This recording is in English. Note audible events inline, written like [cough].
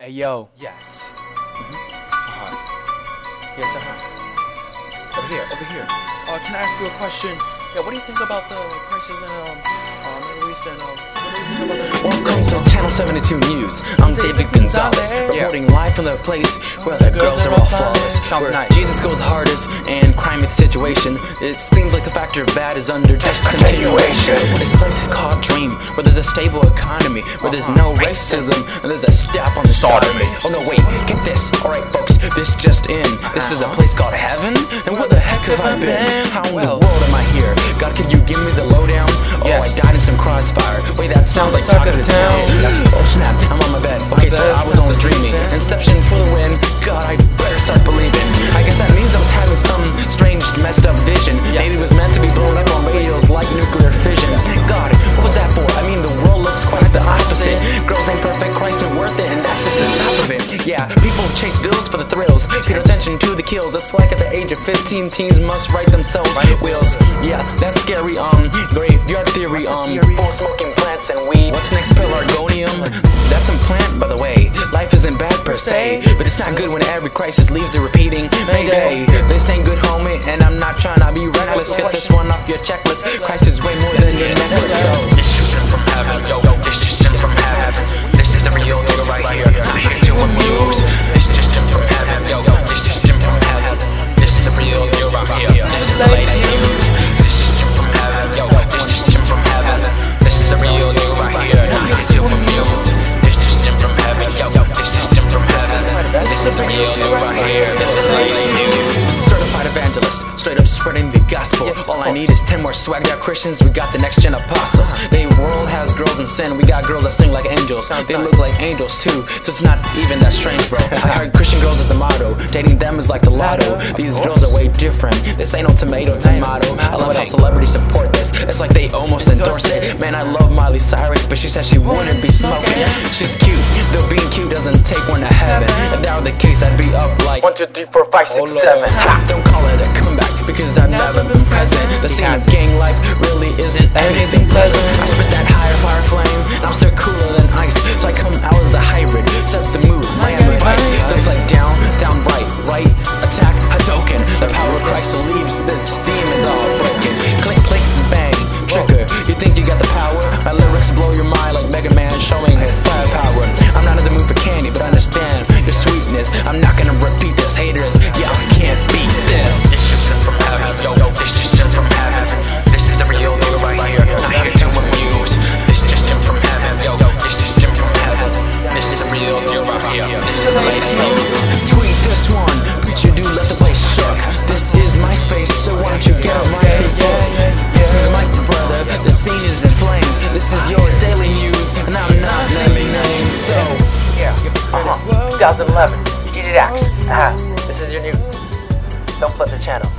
Hey yo. Yes. Uh-huh. Yes, uh-huh. Over here, over here. Uh, can I ask you a question? Yeah, what do you think about the crisis in um, uh, Middle East and um, what do you think about the... Welcome to Channel 72 News. I'm David Gonzalez, reporting live from the place where the girls are all flawless. Sounds nice. Jesus goes hardest and crime is the situation. It seems like the factor of bad is under discontinuation. This place is called Dream, where there's a stable economy, where there's no racism, and there's a step on the side of me. Oh no, wait, get this. Alright, folks, this just in. This is a place called Heaven? And where the heck have I been? [laughs] How in the world am I here? God, could you give me the lowdown? Oh, I died in some crossfire. Wait, that sounds like Talk talk of of the town. Oh snap, I'm on my bed. Okay, so I was only dreaming. Inception Yeah, people chase bills for the thrills. Pay attention to the kills. It's like at the age of 15, teens must write themselves wheels. Yeah, that's scary. Um, graveyard theory. Um, full smoking plants and weed. What's next? Pelargonium. That's some plant, by the way. Life isn't bad per se, but it's not good when every crisis leaves it repeating. Mayday, this ain't good, homie, and I'm not trying to be reckless. Get this one off your checklist. Christ is way more than your necklace. So. This just from heaven, yo. This just from heaven. This is the real deal right evangelist, straight up spreading the gospel. All I need is 10 more swagged out Christians. We got the next gen apostles. Uh-huh. The world has girls in sin. We got girls that sing like angels. they look like angels too, so it's not even that strange, bro. [laughs] I heard Christian girls is the motto. Dating them is like the lotto. These girls are way different. This ain't no tomato, tomato. I love how celebrities support this. It's like they almost endorse it. Man, I love Miley Cyrus, but she said she wouldn't be smoking. She's cute, though being cute doesn't take one to heaven. If that were the case, I'd be up like one, two, three, four, five, six, oh, seven. Ha, Don't call it because I've never been present. The scene of gang life really isn't anything pleasant. I spit that higher fire flame, I'm still cooler than ice. So I come out as a hybrid, set the mood, my advice. That's like down, down, right, right, attack, Hadoken. The power of Christ leaves the steam is all broken. Click, click, bang, trigger. You think you got the power? My lyrics blow your mind like Mega Man showing his firepower. I'm not in the mood for candy, but I understand your sweetness. I'm not gonna here. This is the latest news. Tweet this one, preacher do let the place shook. This is my space, so why don't you get on my Facebook? Pass me the mic, brother. The scene is in flames. This is your daily news, and I'm not naming names. So, Yeah. Uh huh. 2011. Heated Axe. Ah, this is your news. Don't flip the channel.